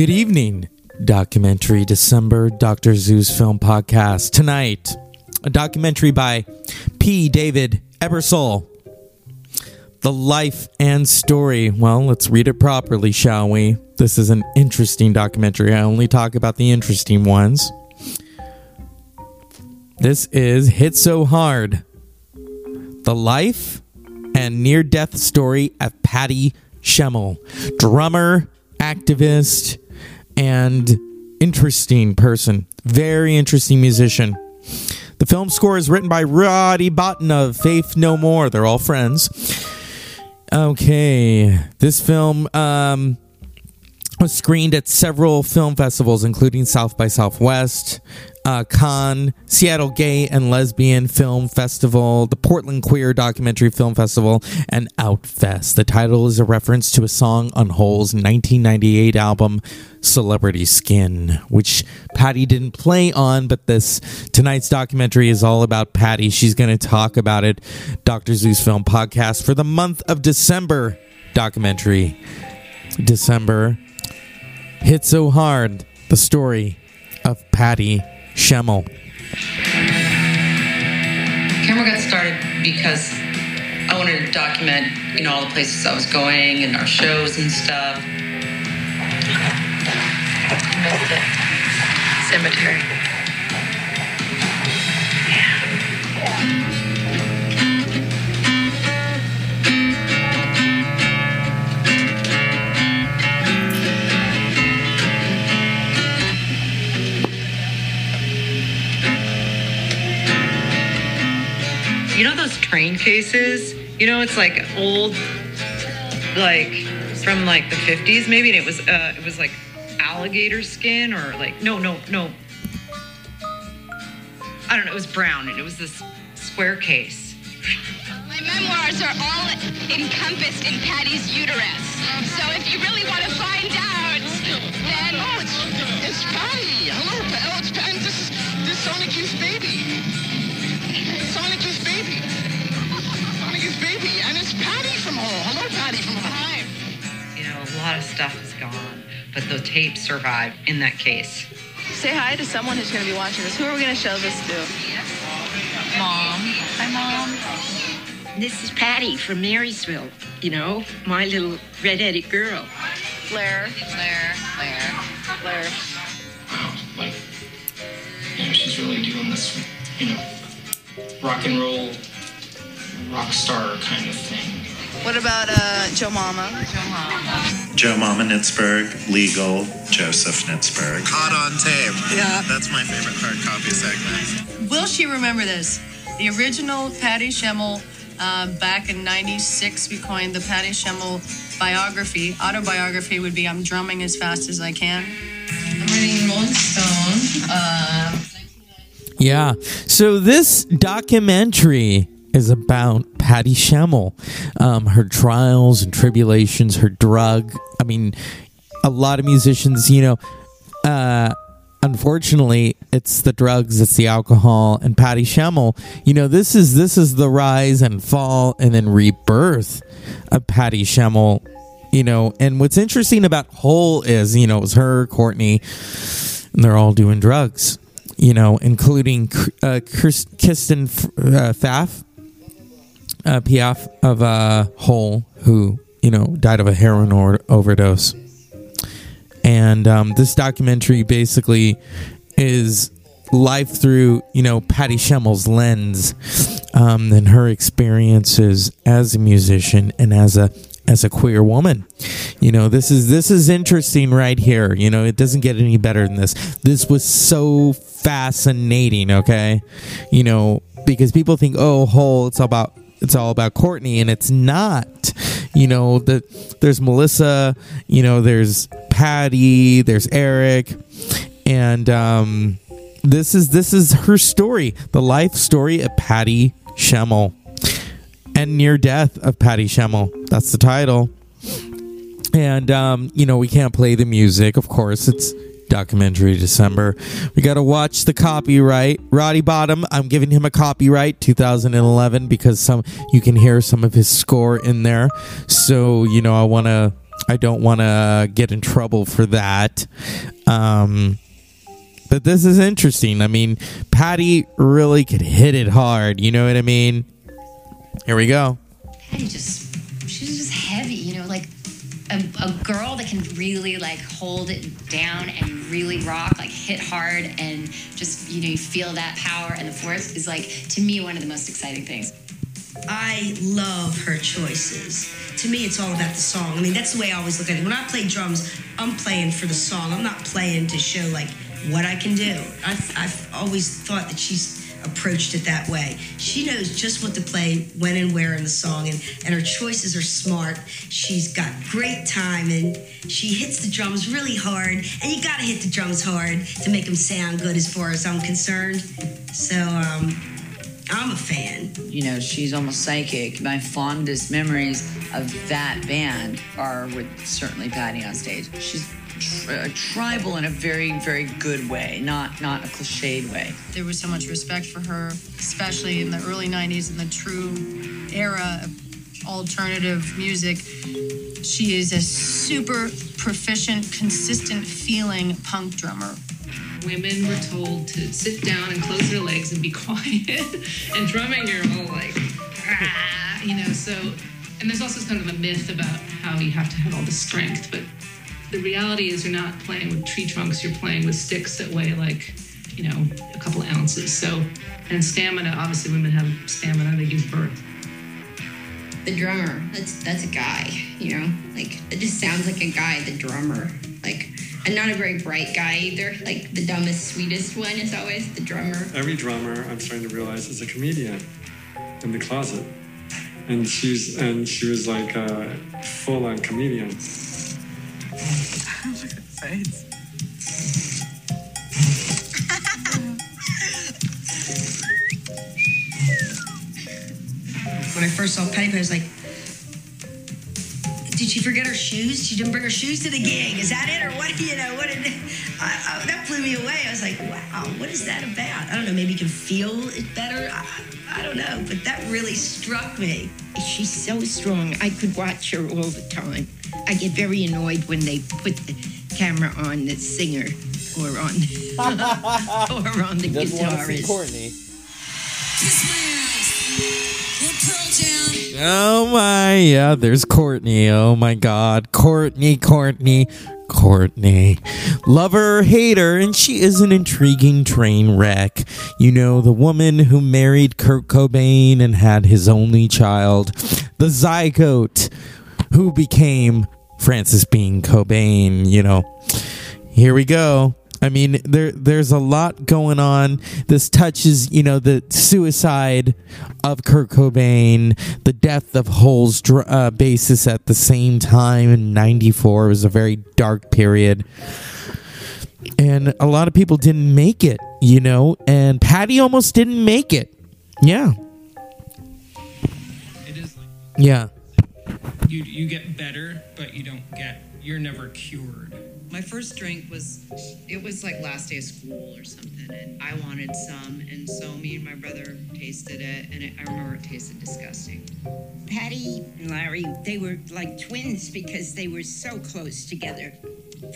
Good evening, documentary December Dr. Zeus Film Podcast. Tonight, a documentary by P. David Ebersole. The life and story. Well, let's read it properly, shall we? This is an interesting documentary. I only talk about the interesting ones. This is Hit So Hard. The life and near death story of Patty Schemel, drummer, activist, and interesting person. Very interesting musician. The film score is written by Roddy Bottum of Faith No More. They're all friends. Okay, this film um, was screened at several film festivals, including South by Southwest, uh, Cannes, Seattle Gay and Lesbian Film Festival, the Portland Queer Documentary Film Festival, and Outfest. The title is a reference to a song on Hole's 1998 album Celebrity Skin, which Patty didn't play on, but this tonight's documentary is all about Patty. She's going to talk about it. Dr. Zeus Film Podcast for the month of December documentary. December hit so hard the story of Patty Schemel. Camera got started because I wanted to document, you know, all the places I was going and our shows and stuff. Missed it. Cemetery. You know those train cases? You know, it's like old, like from like the 50s maybe, and it was uh, it was like alligator skin or like no no no. I don't know. It was brown and it was this square case. My memoirs are all encompassed in Patty's uterus. So if you really want to find out, then Oh, it's, it's Patty. Hello, Patty. Oh, it's Patty. This is this Sonic Youth baby. Sonic Youth lot of stuff is gone, but the tape survived in that case. Say hi to someone who's going to be watching this. Who are we going to show this to? Mom, hi mom. This is Patty from Marysville, you know, my little red-headed girl. Blair. Blair, Blair. Blair. wow, like, you know, she's really doing this, you know, rock and roll, rock star kind of thing. What about uh, Joe Mama? Joe Mama Nitzberg, legal, Joseph Nitzberg. Hot on tape. Yeah. That's my favorite hard copy segment. Will she remember this? The original Patty Schemel, um, back in '96, we coined the Patty Schemel biography. Autobiography would be "I'm drumming as fast as I can." I'm reading Rolling Stone. Uh, Yeah. So this documentary is about Patty Schemel, um, her trials and tribulations, her drug. I mean, a lot of musicians, you know, uh, unfortunately, it's the drugs, it's the alcohol, and Patty Schemel. You know, this is this is the rise and fall and then rebirth of Patty Schemel. You know, and what's interesting about Hole is, you know, it was her, Courtney, and they're all doing drugs. You know, including uh, Kirsten uh, Pfaff, uh, Piaf of uh, Hole, who you know died of a heroin or- overdose. And um, this documentary basically is life through you know Patty Schemel's lens um, and her experiences as a musician and as a as a queer woman. You know, this is this is interesting right here. You know, it doesn't get any better than this. This was so fascinating, okay? You know, because people think, "Oh, Hole, it's all about it's all about Courtney," and it's not. You know, the there's Melissa, you know, there's Patty, there's Eric, and um this is this is her story, the life story of Patty Schemel and near death of Patty Schemel. That's the title. And um, you know, we can't play the music, of course. It's documentary December. We got to watch the copyright. Roddy Bottum, I'm giving him a copyright 2011 because some you can hear some of his score in there. So, you know, I want to I don't want to get in trouble for that. Um, but this is interesting. I mean, Patty really could hit it hard. You know what I mean? Here we go. A, a girl that can really like hold it down and really rock, like hit hard and just you know you feel that power and the force is like to me one of the most exciting things. I love her choices. To me, it's all about the song. I mean, that's the way I always look at it. When I play drums, I'm playing for the song. I'm not playing to show like what I can do. I've, I've always thought that she's approached it that way. She knows just what to play, when and where in the song, and, and her choices are smart. She's got great timing. She hits the drums really hard, and you gotta hit the drums hard to make them sound good as far as I'm concerned. So, um, I'm a fan. You know, she's almost psychic. My fondest memories of that band are with certainly Patty on stage. She's tri- tribal in a very, very good way, not not a cliched way. There was so much respect for her, especially in the early 90s in the true era of alternative music. She is a super proficient, consistent feeling punk drummer. Women were told to sit down and close their legs and be quiet. and drumming, you're all like, ah, you know. So, and there's also kind of a myth about how you have to have all the strength, but the reality is you're not playing with tree trunks. You're playing with sticks that weigh like, you know, a couple ounces. So, and stamina. Obviously, women have stamina. They give birth. The drummer, that's that's a guy, you know? Like it just sounds like a guy, the drummer. Like and not a very bright guy either. Like the dumbest, sweetest one is always the drummer. Every drummer, I'm starting to realize, is a comedian in the closet, and she's and she was like uh, a full-on comedian. When I first saw Patty, I was like, did she forget her shoes? She didn't bring her shoes to the gig. Is that it, or what? You know, what? Did, I, I, that blew me away. I was like, wow, what is that about? I don't know. Maybe you can feel it better. I, I don't know, but that really struck me. She's so strong. I could watch her all the time. I get very annoyed when they put the camera on the singer or on or on the Doesn't wanna see guitarist. Courtney. Oh my, yeah, there's Courtney. Oh my God. Courtney, Courtney, Courtney. Lover hater, and she is an intriguing train wreck. You know, the woman who married Kurt Cobain and had his only child, the zygote who became Frances Bean Cobain, you know. Here we go. I mean, there there's a lot going on. This touches, you know, the suicide of Kurt Cobain, the death of Hole's dr- uh, bassist at the same time in '94. It was a very dark period, and a lot of people didn't make it, you know. And Patty almost didn't make it. Yeah, It is like yeah. you you get better, but you don't get. You're never cured. My first drink was, it was like last day of school or something, and I wanted some, and so me and my brother tasted it, and it, I remember it tasted disgusting. Patty and Larry, they were like twins because they were so close together.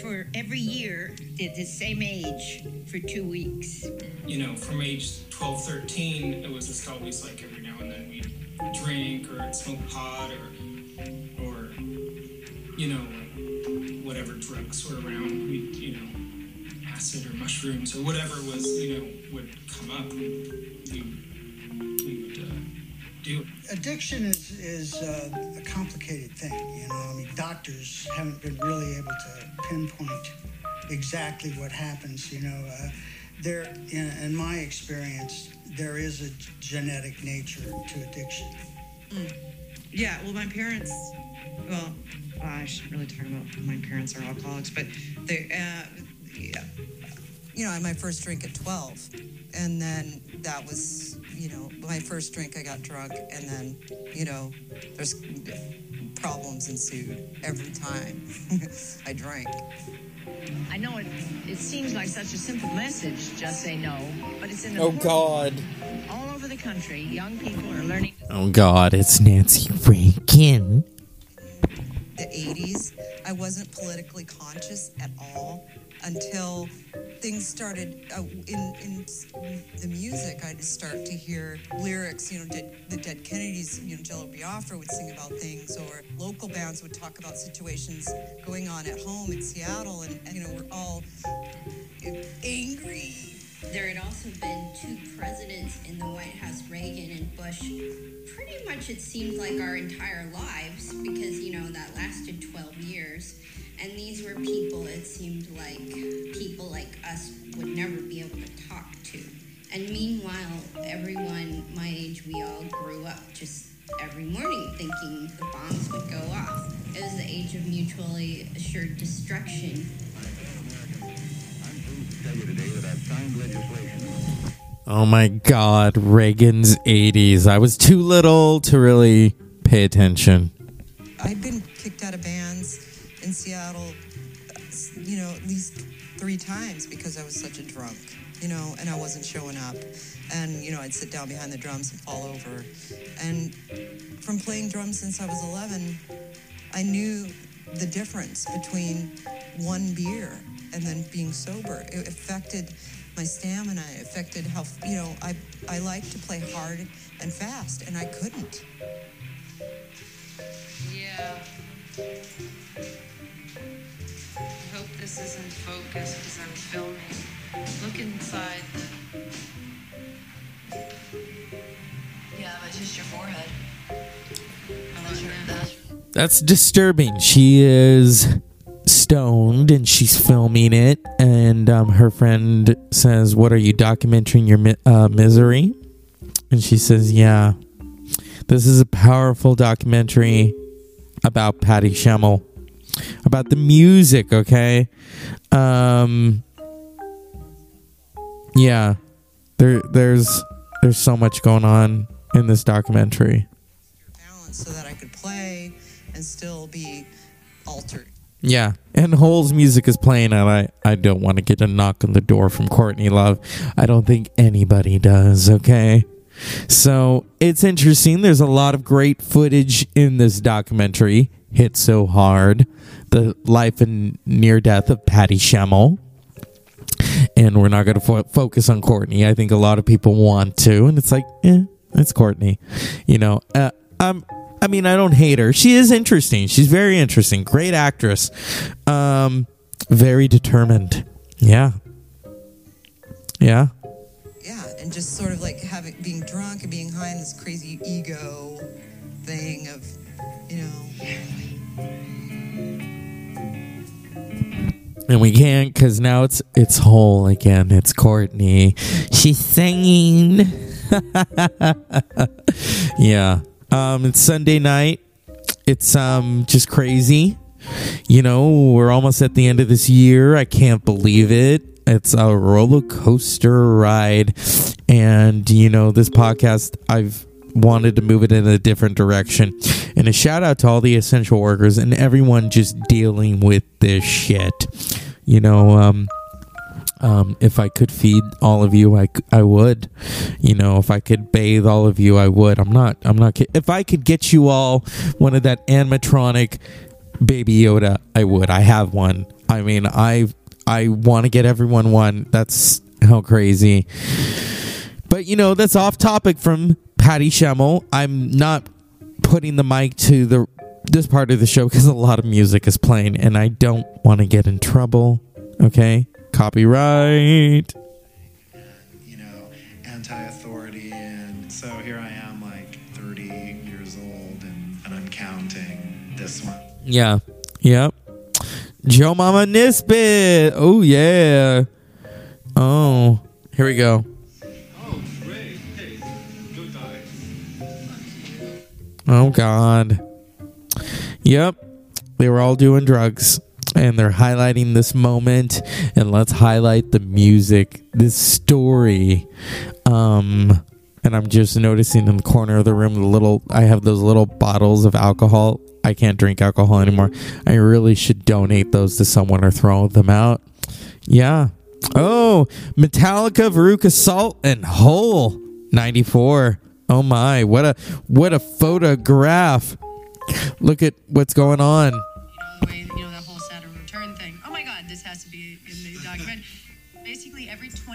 For every year, they're the same age for two weeks. You know, from age 12, 13, it was just always like every now and then we'd drink or smoke pot or, or, you know, whatever drugs were around. We, you know, acid or mushrooms or whatever was, you know, would come up. We, we would uh, do it. Addiction is, is uh, a complicated thing, you know. I mean, doctors haven't been really able to pinpoint exactly what happens, you know. Uh, there, in, in my experience, there is a genetic nature to addiction. Mm. Yeah, well, my parents, well, I shouldn't really talk about my parents are alcoholics, but they, uh, yeah. you know, I had my first drink at 12. And then that was, you know, my first drink, I got drunk. And then, you know, there's problems ensued every time I drank. I know it, it seems like such a simple message, just say no, but it's in the Oh God. all over the country. Young people are learning. Oh God, it's Nancy Reagan. That, 80s, I wasn't politically conscious at all until things started uh, in, in the music. I'd start to hear lyrics, you know, the Dead Kennedys, you know, Jello Biafra would sing about things, or local bands would talk about situations going on at home in Seattle, and, and you know, we're all angry. There had also been two presidents in the White House, Reagan and Bush. Pretty much it seemed like our entire lives because, you know, that lasted 12 years. And these were people, it seemed like people like us would never be able to talk to. And meanwhile, everyone my age, we all grew up just every morning thinking the bombs would go off. It was the age of mutually assured destruction. Oh my God, Reagan's 80s. I was too little to really pay attention. I've been kicked out of bands in Seattle, uh, you know, at least three times because I was such a drunk, you know, and I wasn't showing up. And, you know, I'd sit down behind the drums and fall over. And from playing drums since I was 11, I knew the difference between one beer and then being sober. It affected my stamina. It affected how, you know, I, I like to play hard and fast, and I couldn't. Yeah. I hope this isn't focused because I'm filming. Look inside. Yeah, but just your forehead. That's your, that's That's disturbing. She is stoned and she's filming it, and um, her friend says, "What are you documenting your mi- uh, misery?" And she says, "Yeah, this is a powerful documentary about Patty Schemel, about the music. Okay, um, yeah, there, there's, there's so much going on in this documentary." balance so that I could play and still be altered. Yeah, and Hole's music is playing, and I, I don't want to get a knock on the door from Courtney Love. I don't think anybody does, okay? So it's interesting. There's a lot of great footage in this documentary, Hit So Hard The Life and Near Death of Patty Schemel. And we're not going to fo- focus on Courtney. I think a lot of people want to, and it's like, eh, it's Courtney. You know, uh, um, I mean, I don't hate her. She is interesting. She's very interesting. Great actress. Um, very determined. Yeah. Yeah. Yeah, and just sort of like having being drunk and being high in this crazy ego thing of, you know. And we can't because now it's it's Hole again. It's Courtney. She's singing. yeah. Um, it's Sunday night. It's um just crazy. You know, we're almost at the end of this year. I can't believe it. It's a roller coaster ride. And, you know, this podcast, I've wanted to move it in a different direction. And a shout out to all the essential workers and everyone just dealing with this shit. You know, um, um, if I could feed all of you, I, I would. You know, if I could bathe all of you, I would. I'm not. I'm not. If I could get you all one of that animatronic baby Yoda, I would. I have one. I mean, I I want to get everyone one. That's how crazy. But you know, that's off topic from Patty Schemel. I'm not putting the mic to the this part of the show because a lot of music is playing, and I don't want to get in trouble. Okay, copyright. You know, anti-authority and so here i am like 30 years old and, and i'm counting this one Yeah. Yep. Joe Mama Nitzberg. Oh yeah. Oh, here we go. Oh great, hey goodbye. Oh God. Yep. They were all doing drugs and they're highlighting this moment and let's highlight the music, this story. Um and I'm just noticing in the corner of the room the little I have those little bottles of alcohol. I can't drink alcohol anymore. I really should donate those to someone or throw them out. Yeah. Oh, Metallica, Veruca Salt, and Hole 94. Oh my, what a what a photograph. Look at what's going on.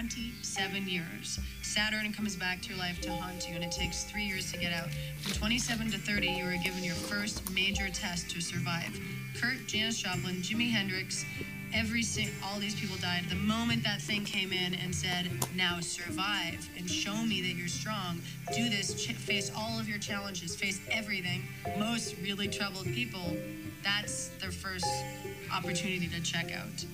27 years, Saturn comes back to your life to haunt you, and it takes three years to get out. From 27 to 30, you are given your first major test to survive. Kurt, Janis Joplin, Jimi Hendrix, every sing- all these people died. The moment that thing came in and said, "Now survive and show me that you're strong. Do this. Ch- face all of your challenges. Face everything." Most really troubled people, that's their first opportunity to check out.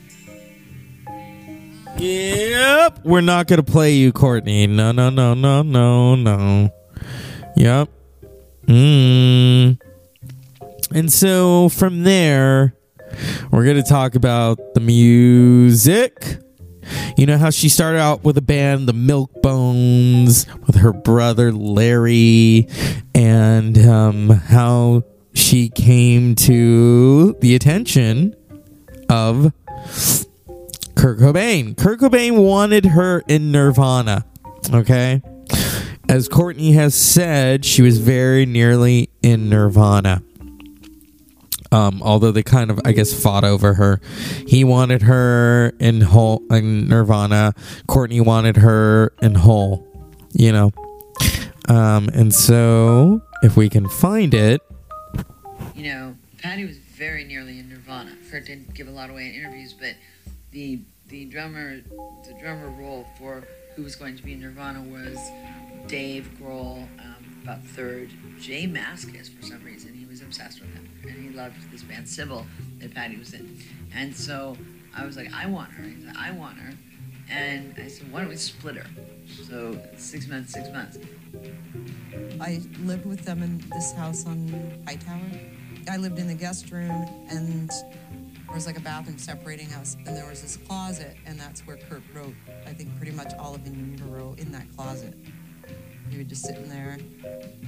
Yep. We're not going to play you, Courtney. No, no, no, no, no, no. Yep. Mm. And so from there, we're going to talk about the music. You know how she started out with a band, the Milk Bones, with her brother Larry, and um, how she came to the attention of Kurt Cobain. Kurt Cobain wanted her in Nirvana. Okay. As Courtney has said, she was very nearly in Nirvana. Um, although they kind of, I guess, fought over her. He wanted her in Hole in Nirvana. Courtney wanted her in Hole. You know. Um, and so, if we can find it, you know, Patty was very nearly in Nirvana. Kurt didn't give a lot away in interviews, but the the drummer the drummer role for who was going to be Nirvana was Dave Grohl, um, about third. Jay Mascis, for some reason, he was obsessed with him, and he loved this band Sybil that Patty was in. And so I was like, I want her. He said, I want her. And I said, why don't we split her? So six months, six months. I lived with them in this house on Hightower. I lived in the guest room, and was like a bathroom separating us, and there was this closet, and that's where Kurt wrote, I think, pretty much all of In Utero in that closet. He would just sit in there,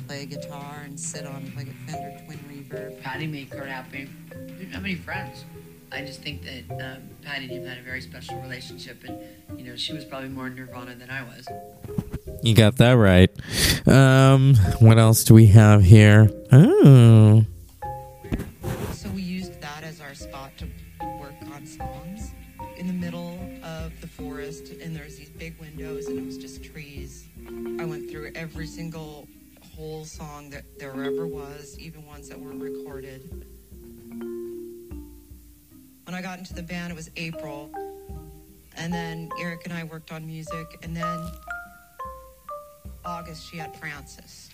play a guitar, and sit on like a Fender Twin Reverb. Patty made Kurt happy. We didn't have any friends. I just think that um, Patty and him had a very special relationship, and you know, she was probably more Nirvana than I was. you got that right. Um, what else do we have here? Oh. Every single Hole song that there ever was, even ones that weren't recorded. When I got into the band, it was April, and then Eric and I worked on music, and then August she had Frances.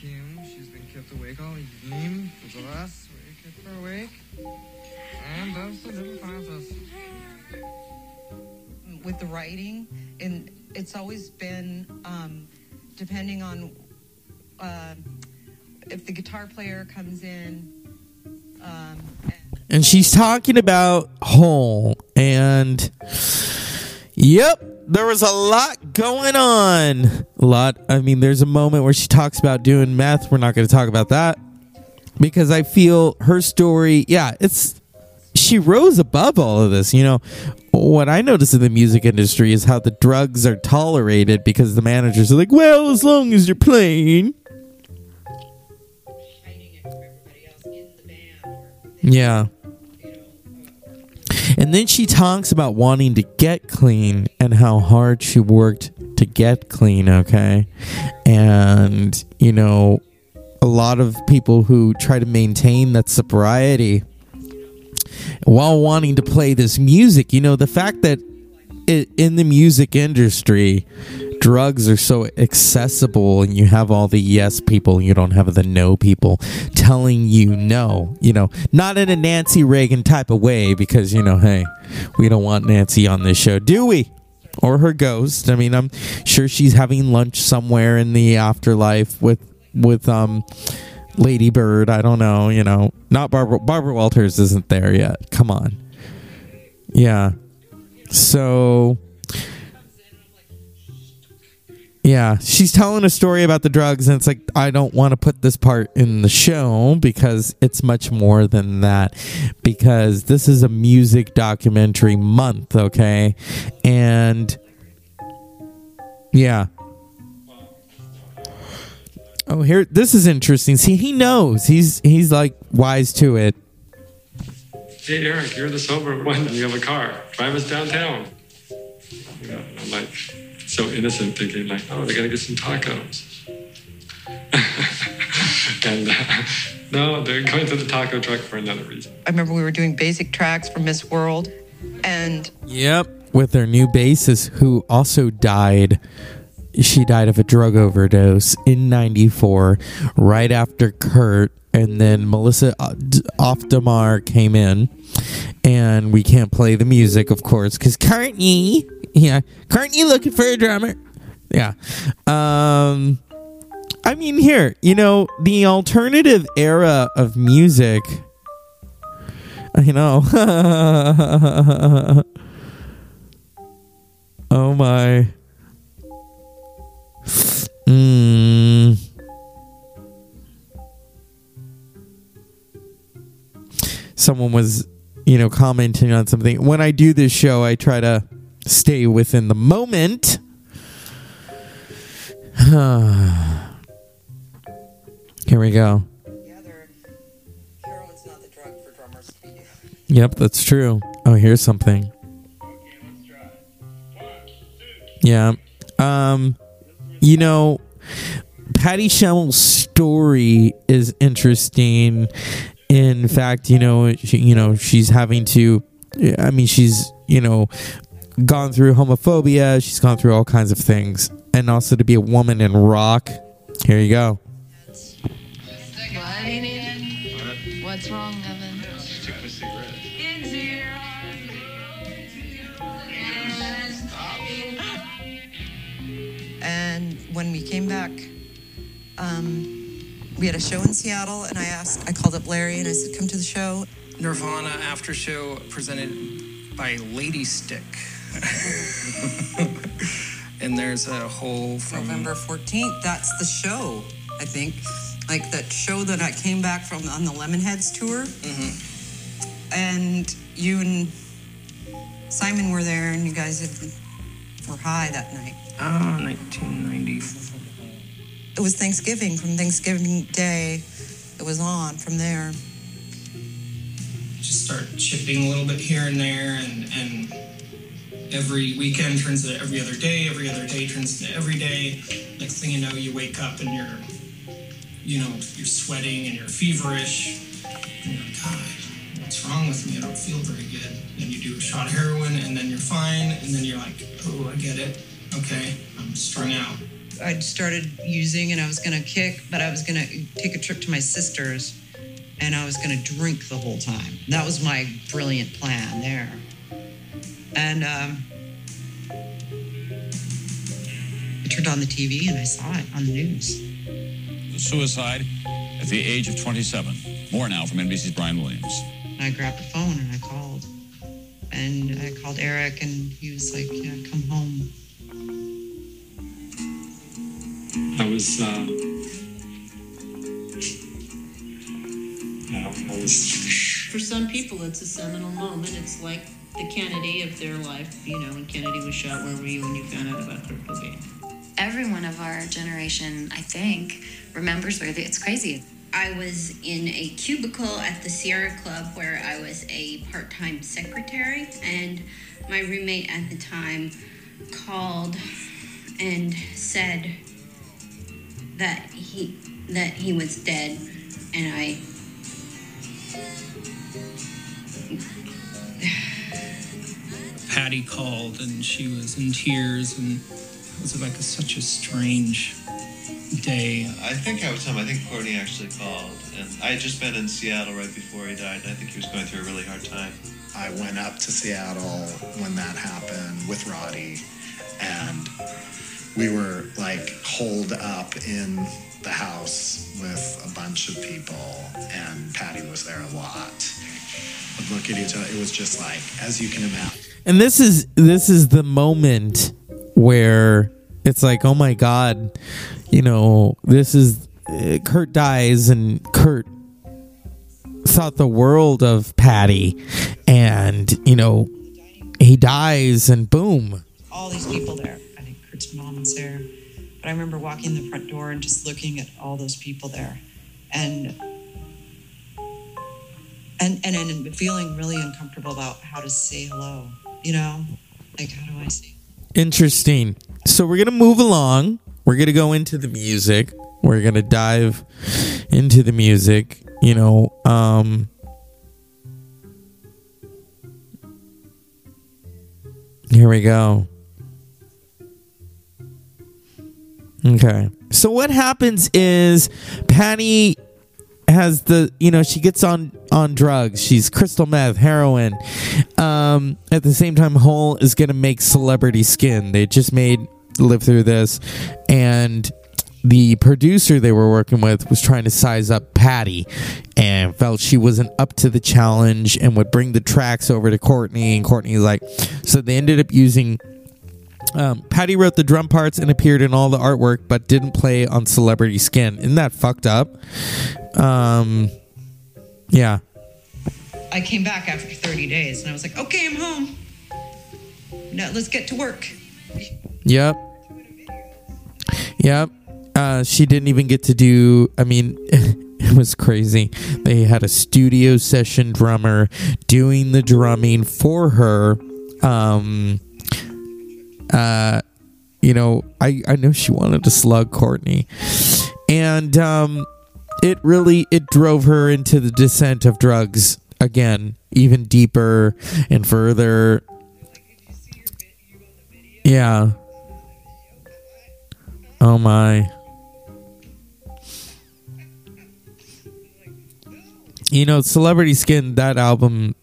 Kim, she's been kept awake all evening. For the last week, kept her awake. And that's the little Frances. with the writing, and it's always been um, depending on uh, if the guitar player comes in. Um, And she's talking about Hole. And yep, there was a lot going on. A lot. I mean, there's a moment where she talks about doing meth. We're not going to talk about that because I feel her story, yeah, it's she rose above all of this. You know, what I notice in the music industry is how the drugs are tolerated because the managers are like, well, as long as you're playing. Yeah. And then she talks about wanting to get clean and how hard she worked to get clean, okay? And, you know, a lot of people who try to maintain that sobriety while wanting to play this music, you know, the fact that it, in the music industry, drugs are so accessible and you have all the yes people you don't have the no people telling you no you know not in a nancy reagan type of way because you know hey we don't want nancy on this show do we? Or her ghost. I mean i'm sure she's having lunch somewhere in the afterlife with with um lady bird i don't know you know not barbara barbara walters isn't there yet come on yeah so yeah, she's telling a story about the drugs, and it's like, I don't want to put this part in the show because it's much more than that. Because this is a music documentary month, okay? And yeah. Oh, here, this is interesting. See, he knows. He's he's like wise to it. Hey, Eric, you're the sober one and you have a car. Drive us downtown. You know, I'm like so innocent, thinking like, oh, they're gonna get some tacos. and uh, no, they're going to the taco truck for another reason. I remember we were doing basic tracks for Miss World, and Yep. With their new bassist, who also died. She died of a drug overdose in 94, right after Kurt. And then Melissa Auf der Maur came in. And we can't play the music, of course, because Courtney. Yeah. Courtney looking for a drummer. Yeah. Um. I mean, here, you know, the alternative era of music. I know. oh my. Mm. Someone was, you know, commenting on something. When I do this show, I try to stay within the moment. Here we go. Yep, that's true. Oh, here's something. Yeah. Um, you know, Patty Schemel's story is interesting. In fact, you know, she, you know, she's having to. I mean, she's you know, gone through homophobia. She's gone through all kinds of things, and also to be a woman in rock. Here you go. And when we came back, um, we had a show in Seattle, and I asked, I called up Larry, and I said, "Come to the show." Nirvana after show presented by Lady Stick. and there's a Hole from November 14th. That's the show, I think. Like that show that I came back from on the Lemonheads tour. And you and Simon were there, and you guys had, were high that night. Ah, 1990. It was Thanksgiving. From Thanksgiving Day, it was on from there. just start chipping a little bit here and there and and every weekend turns into every other day every other day turns into every day next thing you know you wake up and you're you know you're sweating and you're feverish and you're like god what's wrong with me i don't feel very good and you do a shot of heroin and then you're fine and then you're like oh i get it okay i'm strung out I'd started using and I was going to kick, but I was going to take a trip to my sister's and I was going to drink the whole time. That was my brilliant plan there. And um, I turned on the TV and I saw it on the news. Suicide at the age of 27. More now from NBC's Brian Williams. And I grabbed the phone and I called. And I called Eric and he was like, Yeah, come home. I was, uh, yeah, I was, For some people, it's a seminal moment. It's like the Kennedy of their life. You know, when Kennedy was shot, where were you when you found out about Kurt Cobain? Everyone of our generation, I think, remembers where the, it's crazy. I was in a cubicle at the Sierra Club where I was a part time secretary, and my roommate at the time called and said that he that he was dead, and I Patty called and she was in tears and it was like a, such a strange day. I think I was him. I think Courtney actually called, and I had just been in Seattle right before he died. And I think he was going through a really hard time. I went up to Seattle when that happened with Roddy, and we were like holed up in the house with a bunch of people, and Patty was there a lot. Would look at each other. It was just like, as you can imagine. And this is this is the moment where it's like, oh my god, you know, this is uh, Kurt dies, and Kurt thought the world of Patty, and you know, he dies, and boom, all these people there. Mom was there. But I remember walking the front door and just looking at all those people there. And and and and feeling really uncomfortable about how to say hello. You know, like how do I say? Interesting. So we're gonna move along. We're gonna go into the music. We're gonna dive into the music. You know, um, here we go. Okay. So what happens is Patty has the you know she gets on on drugs. She's crystal meth heroin. Um at the same time hole is gonna make celebrity skin. They just made live through this. And the producer they were working with was trying to size up patty and felt she wasn't up to the challenge and would bring the tracks over to courtney. And courtney's like so they ended up using um, Patty wrote the drum parts and appeared in all the artwork, but didn't play on Celebrity Skin. Isn't that fucked up? Um, yeah. I came back after 30 days and I was like, okay, I'm home. Now let's get to work. Yep. Yep. Uh, she didn't even get to do. I mean, it was crazy. They had a studio session drummer doing the drumming for her. Um, uh, you know, I I know she wanted to slug Courtney, and um, it really it drove her into the descent of drugs again, even deeper and further. Yeah. Oh my. You know, Celebrity Skin that album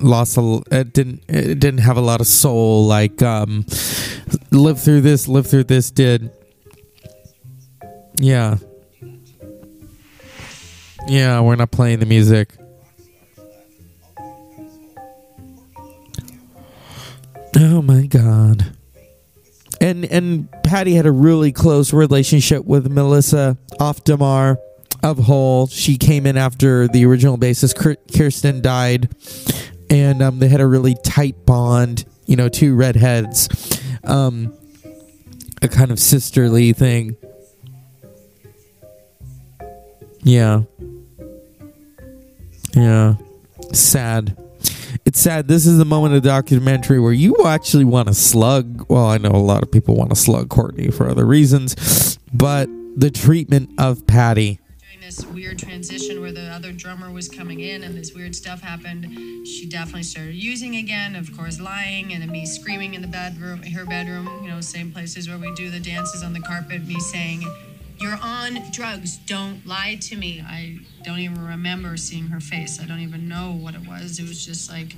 lost a it didn't it didn't have a lot of soul like um live through this live through this did. Yeah. Yeah we're not playing the music. Oh my god. And and patty had a really close relationship with melissa Auf der Maur of Hole. She came in after the original bassist Kirsten died, and um, they had a really tight bond. You know, two redheads, um, a kind of sisterly thing. Yeah, yeah, sad. It's sad. This is the moment of the documentary where you actually want to slug. Well, I know a lot of people want to slug Courtney for other reasons, but the treatment of Patty this weird transition where the other drummer was coming in and this weird stuff happened, she definitely started using again, of course, lying and me screaming in the bedroom, her bedroom, you know, same places where we do the dances on the carpet, me saying, You're on drugs, don't lie to me. I don't even remember seeing her face. I don't even know what it was. It was just like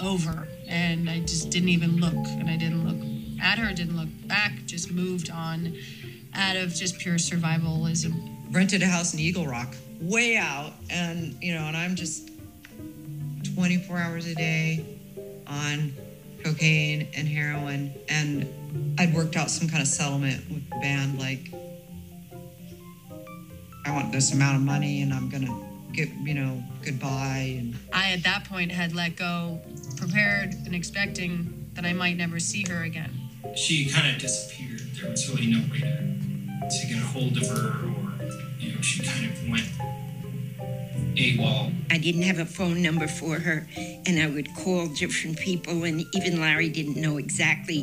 over. And I just didn't even look. And I didn't look at her, didn't look back, just moved on out of just pure survivalism rented a house in Eagle Rock, way out, and you know, and I'm just 24 hours a day on cocaine and heroin, and I'd worked out some kind of settlement with the band, like I want this amount of money, and I'm gonna get, you know, goodbye. And I at that point had let go, prepared and expecting that I might never see her again. She kind of disappeared. There was really no way to, to get a hold of her or you know, she kind of went AWOL. I didn't have a phone number for her, and I would call different people, and even Larry didn't know exactly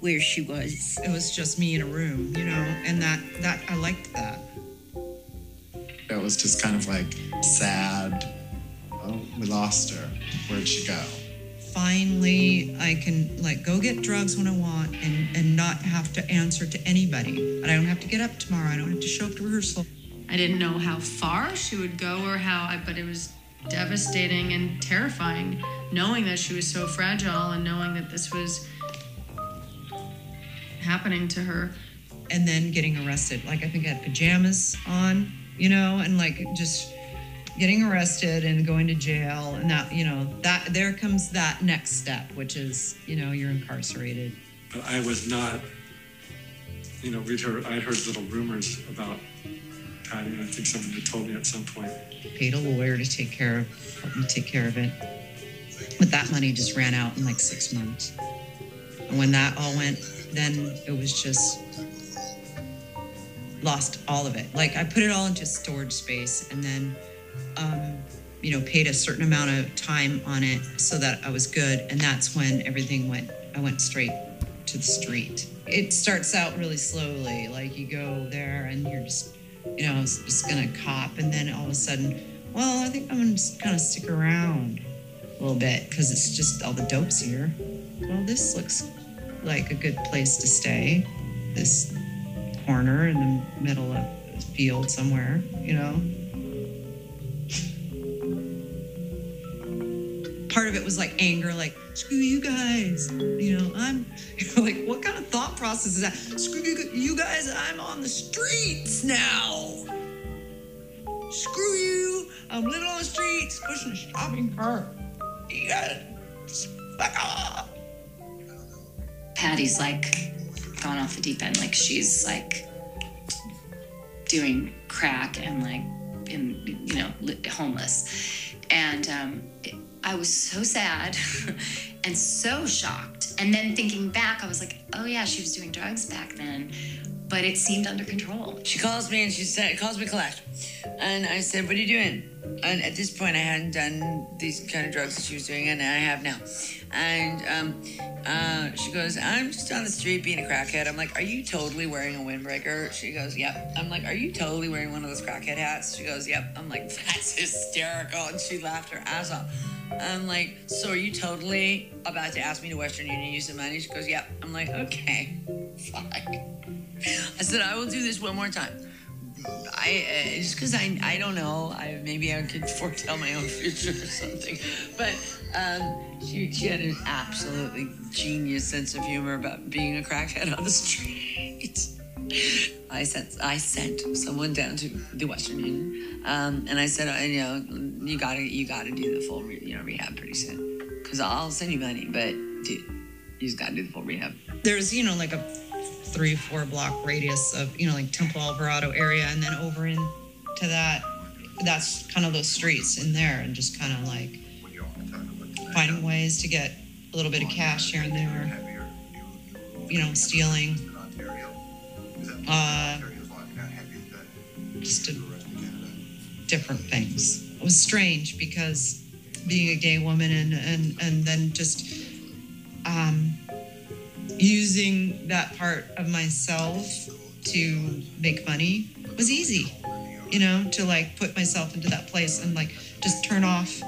where she was. It was just me in a room, you know, and that that I liked that. It was just kind of like sad. Oh, we lost her. Where'd she go? Finally, I can like go get drugs when I want and and not have to answer to anybody. And I don't have to get up tomorrow. I don't have to show up to rehearsal. I didn't know how far she would go or how, I, but it was devastating and terrifying knowing that she was so fragile and knowing that this was happening to her. And then getting arrested. Like, I think I had pajamas on, you know, and like just getting arrested and going to jail. And that, you know, that there comes that next step, which is, you know, you're incarcerated. But I was not, you know, we'd heard, I'd heard little rumors about I think someone had told me at some point. Paid a lawyer to take care of, help me take care of it. But that money just ran out in like six months. And when that all went, then it was just lost all of it. Like I put it all into storage space, and then um, you know, paid a certain amount of time on it so that I was good. And that's when everything went, I went straight to the street. It starts out really slowly. Like you go there and you're just, you know, it's just gonna cop. And then all of a sudden, well, I think I'm gonna just kind of stick around a little bit because it's just all the dope's here. Well, this looks like a good place to stay. This corner in the middle of a field somewhere, you know. Of it was like anger, like screw you guys. You know, I'm like, what kind of thought process is that? Screw you, you guys, I'm on the streets now. Screw you, I'm living on the streets, pushing a shopping cart. You gotta fuck off. Patty's like gone off the deep end. Like she's like doing crack and like in you know homeless. And um, it- I was so sad and so shocked. And then thinking back, I was like, oh yeah, she was doing drugs back then, but it seemed under control. She calls me and she said, calls me collect. And I said, What are you doing? And at this point, I hadn't done these kind of drugs that she was doing, and I have now. And um, uh, she goes, I'm just on the street being a crackhead. I'm like, Are you totally wearing a windbreaker? She goes, Yep. I'm like, Are you totally wearing one of those crackhead hats? She goes, Yep. I'm like, That's hysterical. And she laughed her ass off. I'm like, So are you totally about to ask me to Western Union use some money? She goes, Yep. I'm like, Okay, fine. I said, I will do this one more time. I uh, just because I I don't know I maybe I could foretell my own future or something, but um, she she had an absolutely genius sense of humor about being a crackhead on the street. I sent I sent someone down to the Western Union, um, and I said, you know, you gotta you gotta do the full re- you know rehab pretty soon, because I'll send you money, but dude, you just gotta do the full rehab. there's you know like a three four block radius of you know like temple alvarado area and then over into that that's kind of those streets in there and just kind of like finding ways to get a little bit of cash here and there you know stealing uh just a, different things. It was strange because being a gay woman and and and then just um using that part of myself to make money was easy you know to like put myself into that place and like just turn off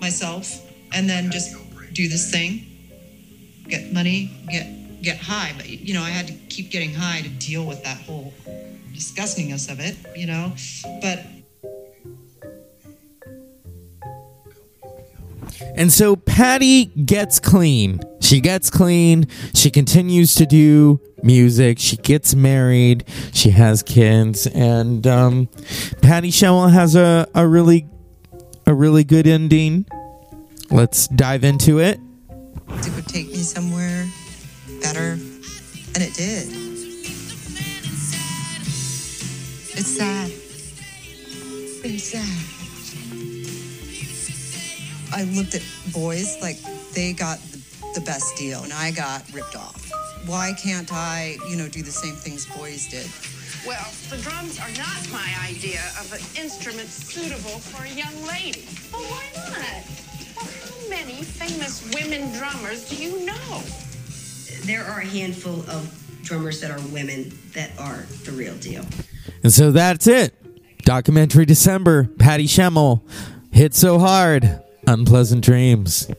myself and then just do this thing get money get get high but you know i had to keep getting high to deal with that whole disgustingness of it you know but And so Patty gets clean. She gets clean. She continues to do music. She gets married. She has kids. And um, Patty Schemel has a, a really a really good ending. Let's dive into it. It would take me somewhere better, and it did. It's sad. It's sad. I looked at boys like they got the, best deal, and I got ripped off. Why can't I, you know, do the same things boys did? Well, the drums are not my idea of an instrument suitable for a young lady. Well, why not? Well, how many famous women drummers do you know? There are a handful of drummers that are women that are the real deal. And so that's it. Documentary December. Patty Schemel hit so hard. Unpleasant dreams.